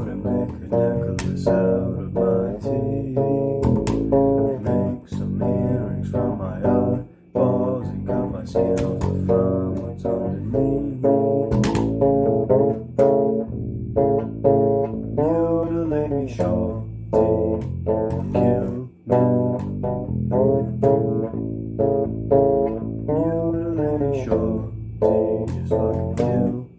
out and make a necklace out of my teeth. Make some earrings from my eyeballs and cut my skin off to find what's underneath. Mutilate me, shorty, kill me. Mutilate me, shorty, just like you.